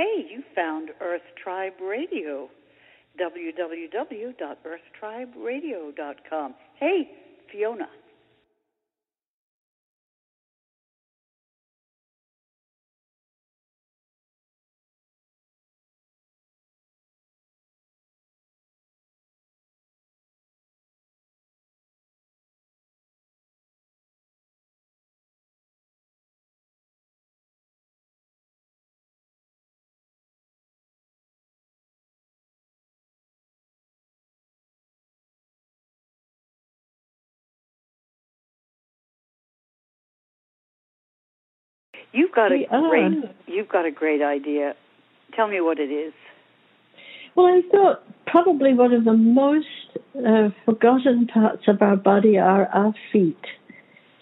Hey, you found Earth Tribe Radio. www.earthtriberadio.com. Hey, Fiona. You've got We a great are. you've got a great idea. Tell me what it is. Well, I thought probably one of the most uh, forgotten parts of our body are our feet.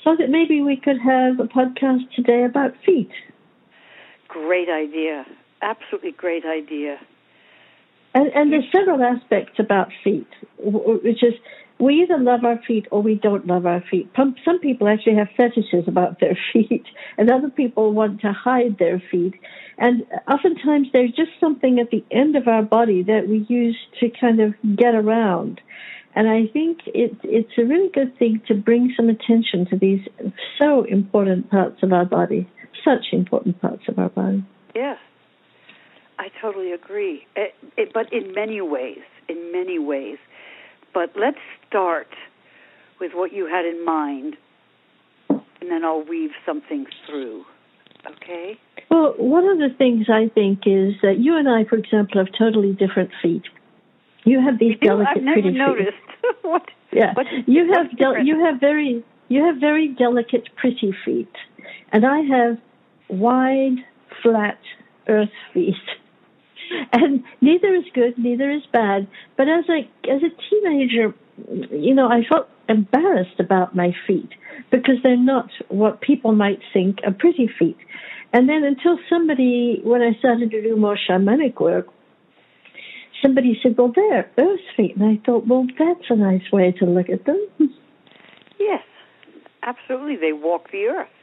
So that maybe we could have a podcast today about feet. Great idea. Absolutely great idea. And, and there's several aspects about feet, which is we either love our feet or we don't love our feet. Some people actually have fetishes about their feet, and other people want to hide their feet. And oftentimes there's just something at the end of our body that we use to kind of get around. And I think it, it's a really good thing to bring some attention to these so important parts of our body, such important parts of our body. Yes. I totally agree. It, it, but in many ways, in many ways. But let's start with what you had in mind, and then I'll weave something through. Okay? Well, one of the things I think is that you and I, for example, have totally different feet. You have these You, delicate, I've never feet. noticed. what? Yeah, What's- you have del- you have very you have very delicate, pretty feet, and I have wide, flat earth feet. And neither is good, neither is bad. But as a as a teenager, you know, I felt embarrassed about my feet because they're not what people might think are pretty feet. And then until somebody, when I started to do more shamanic work, somebody said, "Well, they're earth feet," and I thought, "Well, that's a nice way to look at them." Yes, absolutely. They walk the earth.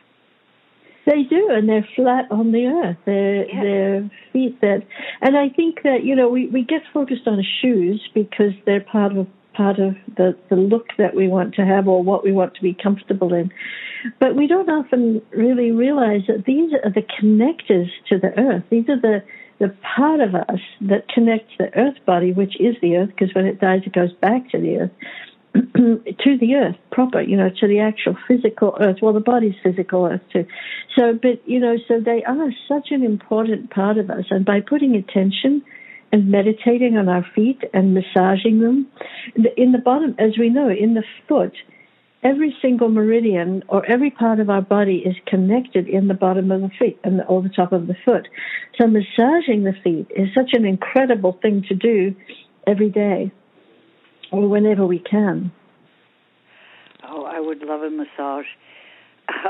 They do, and they're flat on the earth. They're Yes. they're feet that, and I think that you know we we get focused on shoes because they're part of part of the the look that we want to have or what we want to be comfortable in, but we don't often really realize that these are the connectors to the earth. These are the the part of us that connects the earth body, which is the earth, because when it dies, it goes back to the earth. to the earth proper, you know, to the actual physical earth. Well, the body's physical earth too. So, but, you know, so they are such an important part of us. And by putting attention and meditating on our feet and massaging them, in the bottom, as we know, in the foot, every single meridian or every part of our body is connected in the bottom of the feet and or the top of the foot. So massaging the feet is such an incredible thing to do every day or whenever we can. Oh, I would love a massage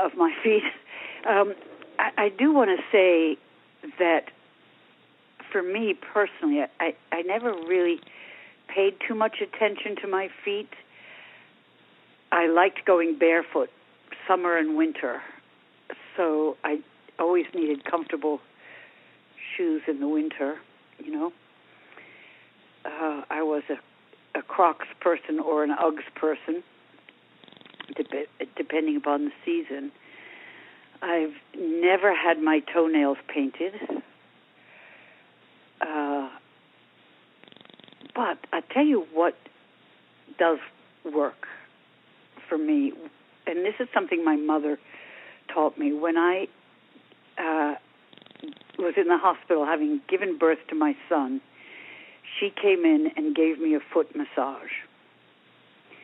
of my feet. Um, I, I do want to say that for me personally, I, I never really paid too much attention to my feet. I liked going barefoot summer and winter, so I always needed comfortable shoes in the winter, you know. Uh, I was a, a Crocs person or an Uggs person dep- depending upon the season. I've never had my toenails painted. Uh, but I tell you what does work for me, and this is something my mother taught me when I uh, was in the hospital having given birth to my son. She came in and gave me a foot massage.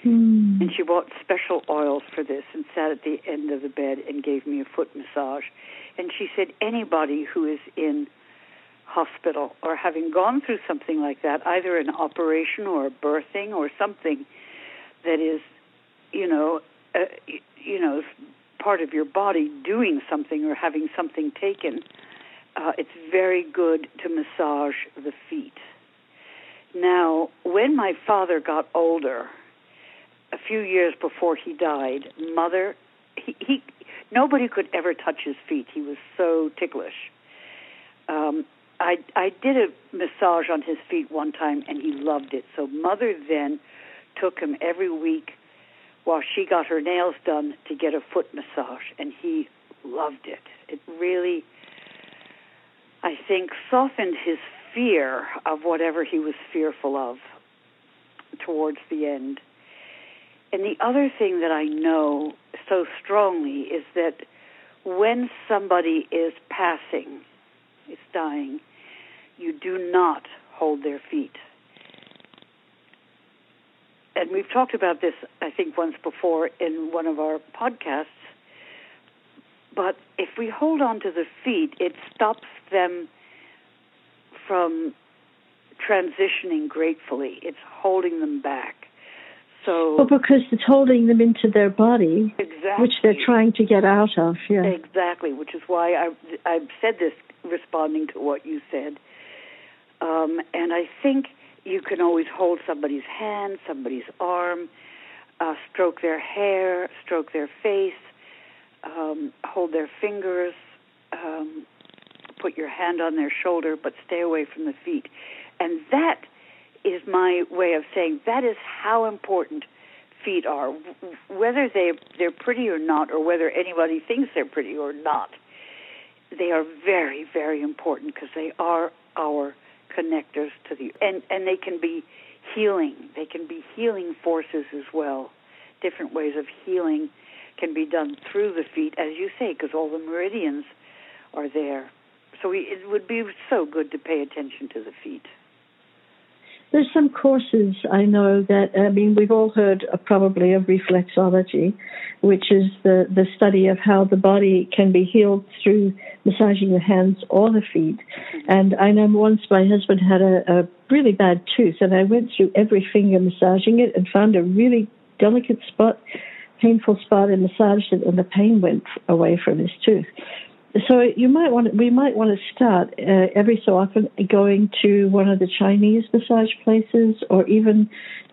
Hmm. And she bought special oils for this and sat at the end of the bed and gave me a foot massage. And she said, anybody who is in hospital or having gone through something like that, either an operation or a birthing or something that is, you know, uh, you know, part of your body doing something or having something taken, uh, it's very good to massage the feet. Now, when my father got older, a few years before he died, mother, he, he nobody could ever touch his feet. He was so ticklish. Um, I I did a massage on his feet one time, and he loved it. So mother then took him every week while she got her nails done to get a foot massage, and he loved it. It really, I think, softened his fear of whatever he was fearful of towards the end. And the other thing that I know so strongly is that when somebody is passing, is dying, you do not hold their feet. And we've talked about this, I think, once before in one of our podcasts. But if we hold on to the feet, it stops them from transitioning gratefully. It's holding them back. So well, because it's holding them into their body, exactly. which they're trying to get out of. Yeah, exactly. Which is why I I've said this, responding to what you said. Um, and I think you can always hold somebody's hand, somebody's arm, uh, stroke their hair, stroke their face, um, hold their fingers, um, put your hand on their shoulder, but stay away from the feet. And that is my way of saying that is how important feet are, whether they they're pretty or not, or whether anybody thinks they're pretty or not. They are very, very important because they are our connectors to the and and they can be healing. They can be healing forces as well. Different ways of healing can be done through the feet, as you say, because all the meridians are there. So we, it would be so good to pay attention to the feet. There's some courses I know that, I mean, we've all heard of, probably of reflexology, which is the, the study of how the body can be healed through massaging the hands or the feet. And I know once my husband had a, a really bad tooth, and I went through every finger massaging it and found a really delicate spot, painful spot, and massaged it, and the pain went away from his tooth so you might want we might want to start uh, every so often going to one of the Chinese massage places or even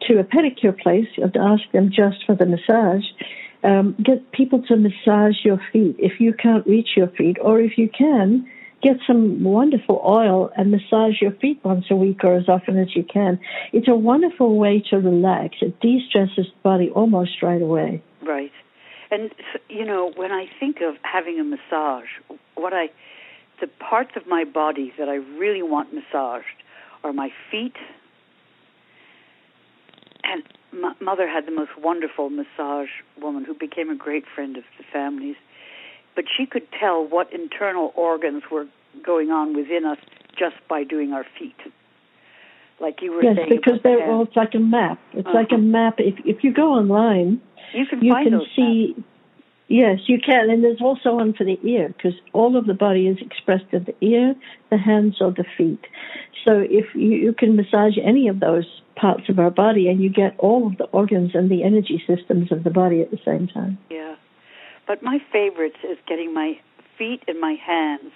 to a pedicure place and ask them just for the massage. Um, get people to massage your feet if you can't reach your feet, or if you can, get some wonderful oil and massage your feet once a week or as often as you can. It's a wonderful way to relax. It de-stresses the body almost right away. Right. And you know, when I think of having a massage, what I the parts of my body that I really want massaged are my feet. And my mother had the most wonderful massage woman who became a great friend of the family's. But she could tell what internal organs were going on within us just by doing our feet. Like you were yes, saying. Yes, because they're the all it's like a map. It's uh-huh. like a map. If if you go online, you can, you can see. Maps. Yes, you can, and there's also one for the ear because all of the body is expressed in the ear, the hands, or the feet. So if you, you can massage any of those parts of our body, and you get all of the organs and the energy systems of the body at the same time. Yeah, but my favorites is getting my feet and my hands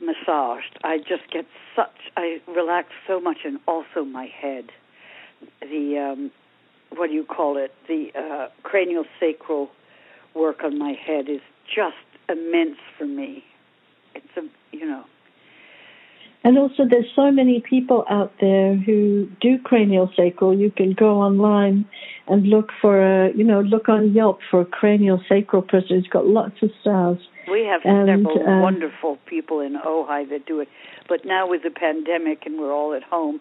massaged. I just get such I relax so much, and also my head. The um, what do you call it? The uh, cranial sacral work on my head is just immense for me. It's a you know. And also, there's so many people out there who do cranial sacral. You can go online and look for a, you know, look on Yelp for a cranial sacral person. It's got lots of stars. We have and, several uh, wonderful people in Ojai that do it, but now with the pandemic and we're all at home,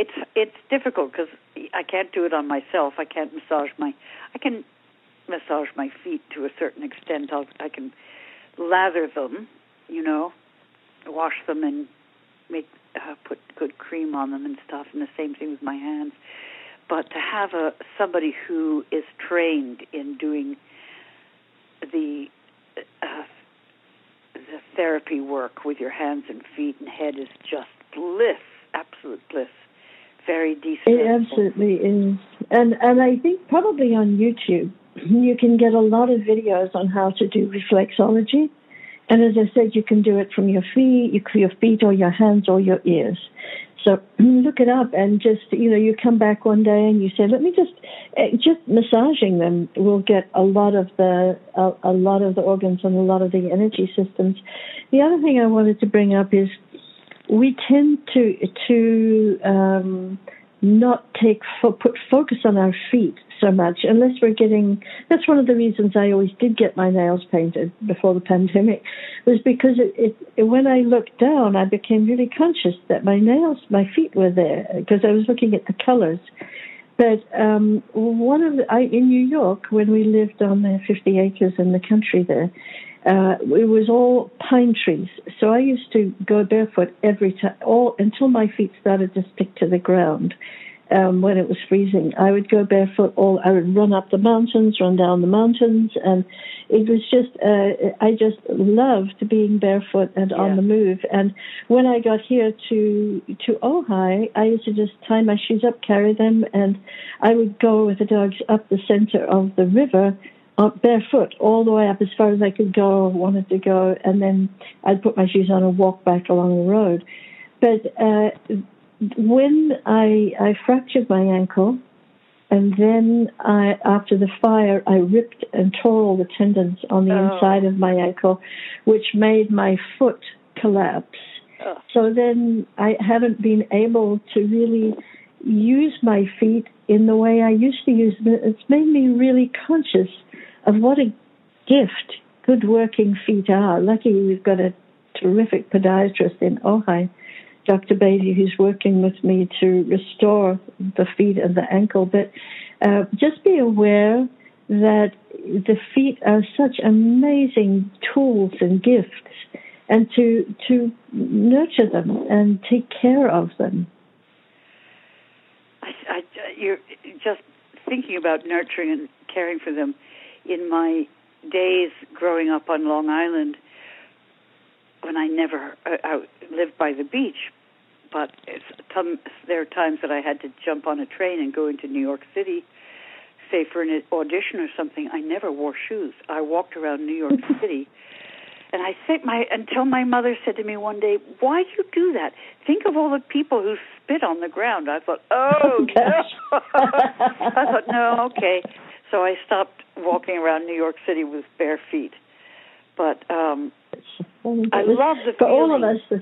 it's it's difficult because I can't do it on myself. I can't massage my. I can massage my feet to a certain extent. I'll, I can lather them, you know, wash them and make uh, put good cream on them and stuff. And the same thing with my hands. But to have a somebody who is trained in doing the uh, the therapy work with your hands and feet and head is just bliss, absolute bliss. Very decent. It absolutely is, and and I think probably on YouTube you can get a lot of videos on how to do reflexology, and as I said, you can do it from your feet, your feet or your hands or your ears. So look it up and just you know you come back one day and you say let me just eh, just massaging them will get a lot of the a, a lot of the organs and a lot of the energy systems. The other thing I wanted to bring up is we tend to to um, not take fo- put focus on our feet so much unless we're getting. That's one of the reasons I always did get my nails painted before the pandemic, was because it, it when I looked down, I became really conscious that my nails, my feet were there because I was looking at the colors. But um, one of the, I, in New York, when we lived on the 50 acres in the country there, uh, it was all pine trees. So I used to go barefoot every time, all until my feet started to stick to the ground. Um, when it was freezing, I would go barefoot. All I would run up the mountains, run down the mountains, and it was just uh, I just loved being barefoot and yeah. on the move. And when I got here to to Ojai, I used to just tie my shoes up, carry them, and I would go with the dogs up the center of the river up barefoot all the way up as far as I could go, or wanted to go, and then I'd put my shoes on and walk back along the road. But uh, when I, I fractured my ankle, and then I, after the fire, I ripped and tore all the tendons on the oh. inside of my ankle, which made my foot collapse. Oh. So then I haven't been able to really use my feet in the way I used to use them. It's made me really conscious of what a gift good working feet are. Lucky we've got a terrific podiatrist in Ojai, Dr. Beatty, who's working with me to restore the feet and the ankle. But uh, just be aware that the feet are such amazing tools and gifts, and to to nurture them and take care of them. I, I, you're just thinking about nurturing and caring for them in my days growing up on Long Island, when I never uh, I lived by the beach, but there are times that I had to jump on a train and go into New York City, say for an audition or something. I never wore shoes. I walked around New York City. And I think my until my mother said to me one day, "Why do you do that? Think of all the people who spit on the ground." I thought, "Oh, no. I thought, "No, okay." So I stopped walking around New York City with bare feet. But um, I love the feeling. all of us.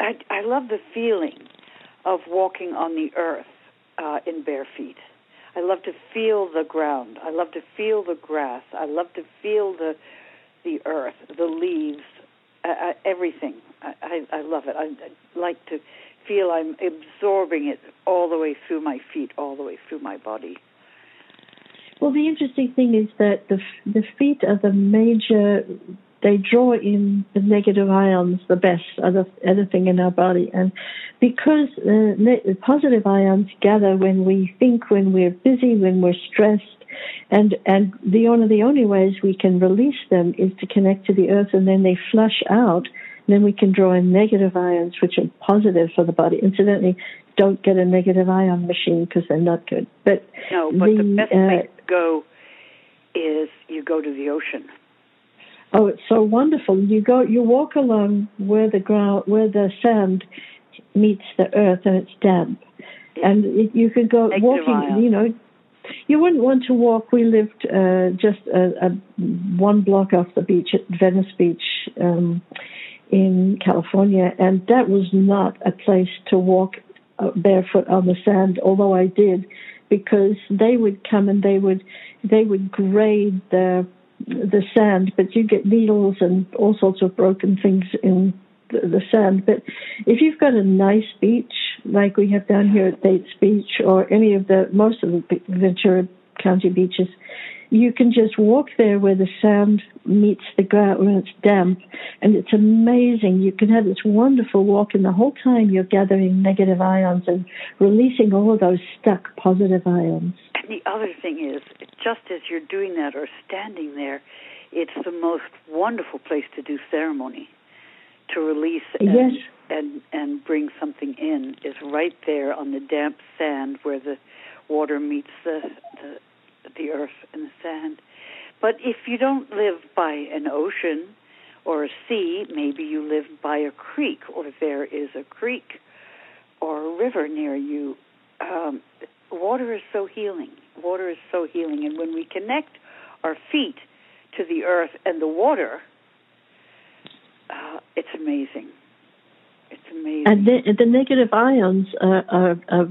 I, I love the feeling of walking on the earth uh, in bare feet. I love to feel the ground. I love to feel the grass. I love to feel the the earth, the leaves, uh, uh, everything. I, I, I love it. I, I like to feel I'm absorbing it all the way through my feet, all the way through my body. Well, the interesting thing is that the the feet are the major. They draw in the negative ions the best of anything in our body, and because uh, the positive ions gather when we think, when we're busy, when we're stressed, and and the one of the only ways we can release them is to connect to the earth, and then they flush out. then we can draw in negative ions, which are positive for the body. Incidentally, don't get a negative ion machine because they're not good. But no, but the, the best uh, place go is you go to the ocean. Oh, it's so wonderful! You go, you walk along where the ground, where the sand meets the earth, and it's damp, and it, you could go negative walking. You know, you wouldn't want to walk. We lived uh, just a, a, one block off the beach at Venice Beach. Um, in California, and that was not a place to walk uh, barefoot on the sand, although I did, because they would come and they would they would grade the the sand, but you get needles and all sorts of broken things in the, the sand. But if you've got a nice beach like we have down here at Bates Beach or any of the most of the Ventura County beaches, you can just walk there where the sand meets the ground when it's damp, and it's amazing. You can have this wonderful walk, and the whole time you're gathering negative ions and releasing all of those stuck positive ions. And the other thing is, just as you're doing that or standing there, it's the most wonderful place to do ceremony, to release and, yes. and and bring something in. Is right there on the damp sand where the water meets the, the the earth and the sand. But if you don't live by an ocean or a sea, maybe you live by a creek, or there is a creek or a river near you. Um, water is so healing. Water is so healing. And when we connect our feet to the earth and the water, uh, it's amazing. It's amazing. And the, the negative ions are, are, are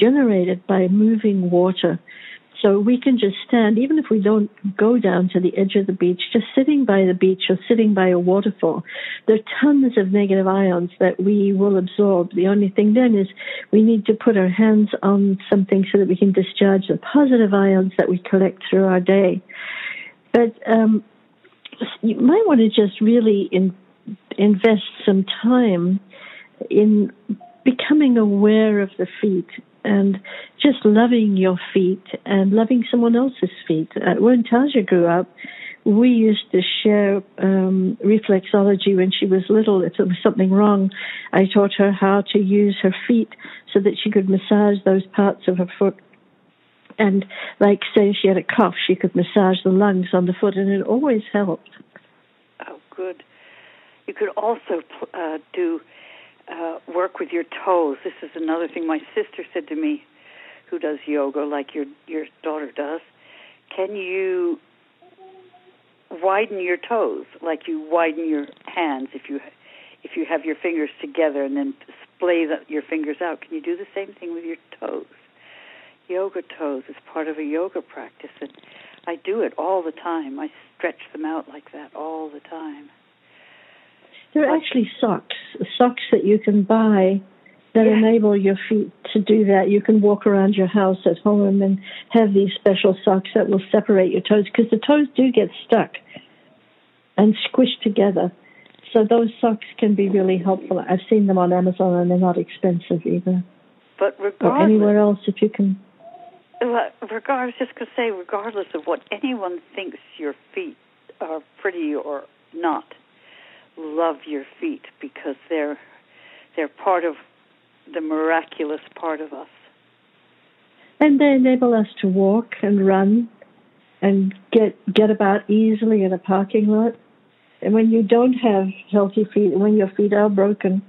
generated by moving water. So we can just stand, even if we don't go down to the edge of the beach, just sitting by the beach or sitting by a waterfall, there are tons of negative ions that we will absorb. The only thing then is we need to put our hands on something so that we can discharge the positive ions that we collect through our day. But um, you might want to just really in, invest some time in becoming aware of the feet and just loving your feet and loving someone else's feet. Uh, when Taja grew up, we used to share um, reflexology when she was little. If there was something wrong, I taught her how to use her feet so that she could massage those parts of her foot. And like say she had a cough, she could massage the lungs on the foot, and it always helped. Oh, good. You could also uh, do uh, work with your toes. This is another thing my sister said to me, who does yoga like your your daughter does. Can you widen your toes like you widen your hands if you if you have your fingers together and then splay the, your fingers out? Can you do the same thing with your toes? Yoga toes is part of a yoga practice, and I do it all the time. I stretch them out like that all the time. There are actually socks, socks that you can buy that yeah. enable your feet to do that. You can walk around your house at home and have these special socks that will separate your toes because the toes do get stuck and squished together. So those socks can be really helpful. I've seen them on Amazon and they're not expensive either. But regardless, or anywhere else if you can. Regardless, just to say, regardless of what anyone thinks your feet are pretty or not, love your feet because they're they're part of the miraculous part of us. And they enable us to walk and run and get get about easily in a parking lot. And when you don't have healthy feet, when your feet are broken,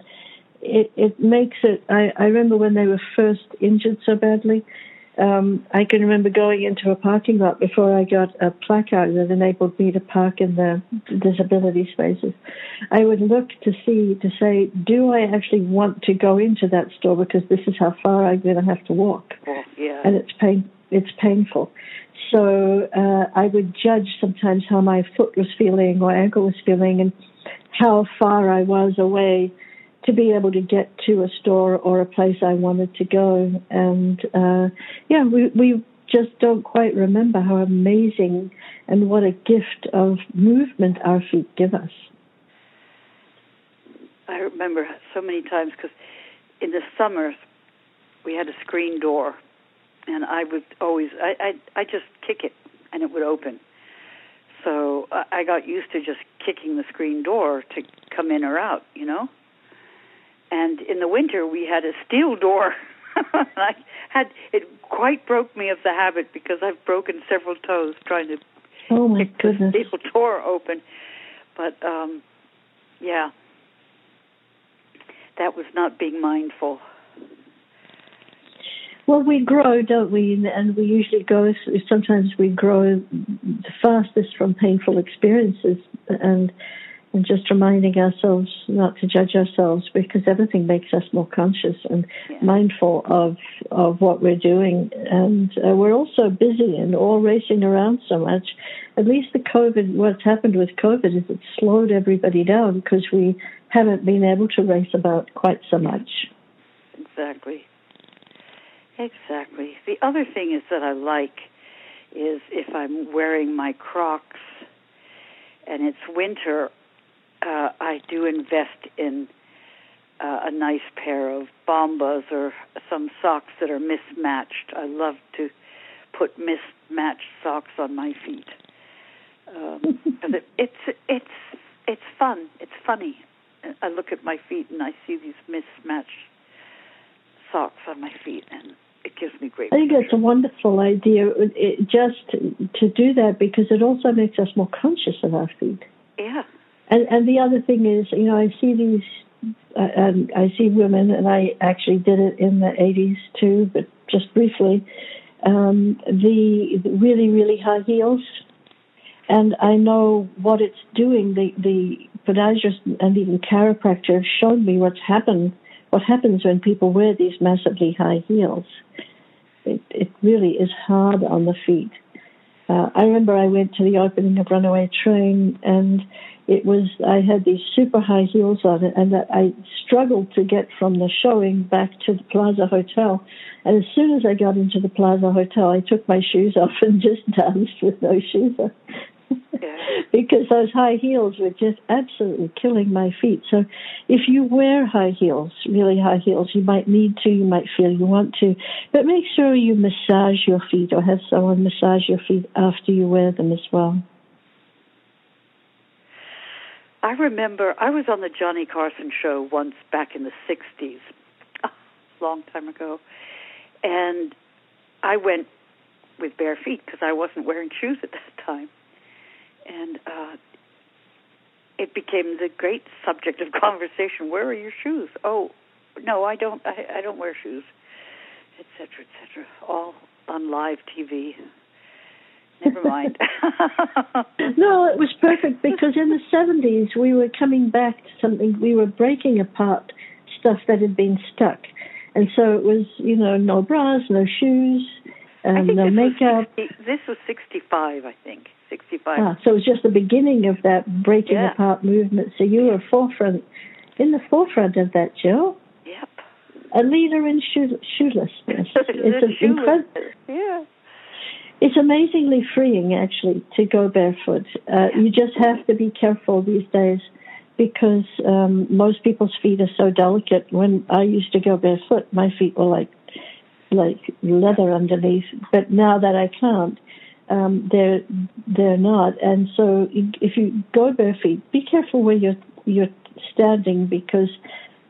it, it makes it. I, I remember when they were first injured so badly, um, I can remember going into a parking lot before I got a placard that enabled me to park in the disability spaces. I would look to see, to say, do I actually want to go into that store because this is how far I'm going to have to walk? Yeah. And it's pain, it's painful. So uh, I would judge sometimes how my foot was feeling or ankle was feeling and how far I was away to be able to get to a store or a place I wanted to go. And uh, yeah, we, we just don't quite remember how amazing and what a gift of movement our feet give us. I remember so many times because in the summers we had a screen door, and I would always I I, I just kick it and it would open. So I got used to just kicking the screen door to come in or out, you know. And in the winter, we had a steel door. I had it quite broke me of the habit because I've broken several toes trying to oh my kick goodness. the steel door open. But um, yeah, that was not being mindful. Well, we grow, don't we? And we usually go. Sometimes we grow the fastest from painful experiences, and and just reminding ourselves not to judge ourselves because everything makes us more conscious and yeah. mindful of of what we're doing. And uh, we're all so busy and all racing around so much. At least the covid what's happened with covid is it slowed everybody down because we haven't been able to race about quite so much. Exactly. Exactly. The other thing is that i like is if i'm wearing my crocs and it's winter uh, I do invest in uh, a nice pair of bombas or some socks that are mismatched. I love to put mismatched socks on my feet. Um, it, it's it's it's fun. It's funny. I look at my feet and I see these mismatched socks on my feet, and it gives me great. I think pleasure. it's a wonderful idea, it, just to do that because it also makes us more conscious of our feet. Yeah, and and the other thing is, you know, I see these, uh, and I see women, and I actually did it in the '80s too, but just briefly. Um, the, really really high heels, and I know what it's doing. The the podiatrists and even chiropractor have shown me what's happened, what happens when people wear these massively high heels. It, it really is hard on the feet. Uh, I remember I went to the opening of Runaway Train and it was I had these super high heels on and that I struggled to get from the showing back to the Plaza Hotel. And as soon as I got into the Plaza Hotel, I took my shoes off and just danced with no shoes on. Yeah. because those high heels were just absolutely killing my feet. So, if you wear high heels, really high heels, you might need to, you might feel you want to, but make sure you massage your feet or have someone massage your feet after you wear them as well. I remember I was on the Johnny Carson show once back in the 60s, a long time ago, and I went with bare feet because I wasn't wearing shoes at that time. And uh, it became the great subject of conversation. Where are your shoes? Oh, no, I don't. I, I don't wear shoes, etc., etc. All on live TV. Never mind. no, it was perfect because in the 70s we were coming back to something, we were breaking apart stuff that had been stuck. And so it was, you know, no bras, no shoes, um, no makeup. Was 60, this was 65, I think. 65. Ah, so it was just the beginning of that breaking yeah. apart movement. So you were forefront, in the forefront of that, Jill. Yep. A leader in shoe, shoelessness. it's incredible. Yeah it's amazingly freeing actually to go barefoot. Uh, you just have to be careful these days because um, most people's feet are so delicate. When I used to go barefoot, my feet were like like leather underneath. But now that I can't, um, they're they're not. And so if you go barefoot, be careful where you're you're standing because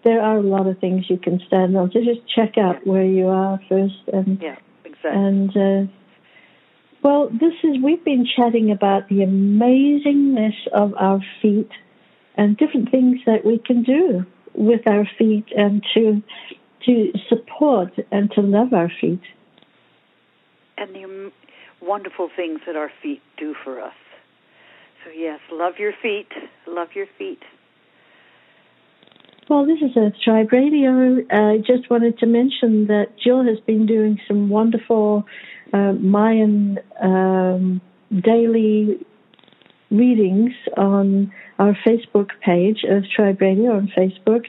there are a lot of things you can stand on. So just check out where you are first and yeah, exactly. and uh, well, this is, we've been chatting about the amazingness of our feet and different things that we can do with our feet and to, to support and to love our feet. And the wonderful things that our feet do for us. So, yes, love your feet. Love your feet. Well, this is Earth Tribe Radio. I just wanted to mention that Jill has been doing some wonderful uh, Mayan um, daily readings on our Facebook page, Earth Tribe Radio on Facebook.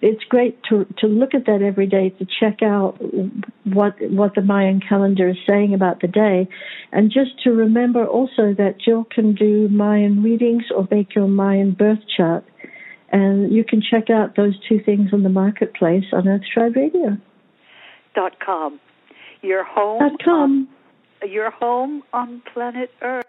It's great to to look at that every day to check out what what the Mayan calendar is saying about the day, and just to remember also that Jill can do Mayan readings or make your Mayan birth chart, and you can check out those two things on the marketplace on Earth Tribe Radio. Dot com. Your home. Dot com. On, your home on planet Earth.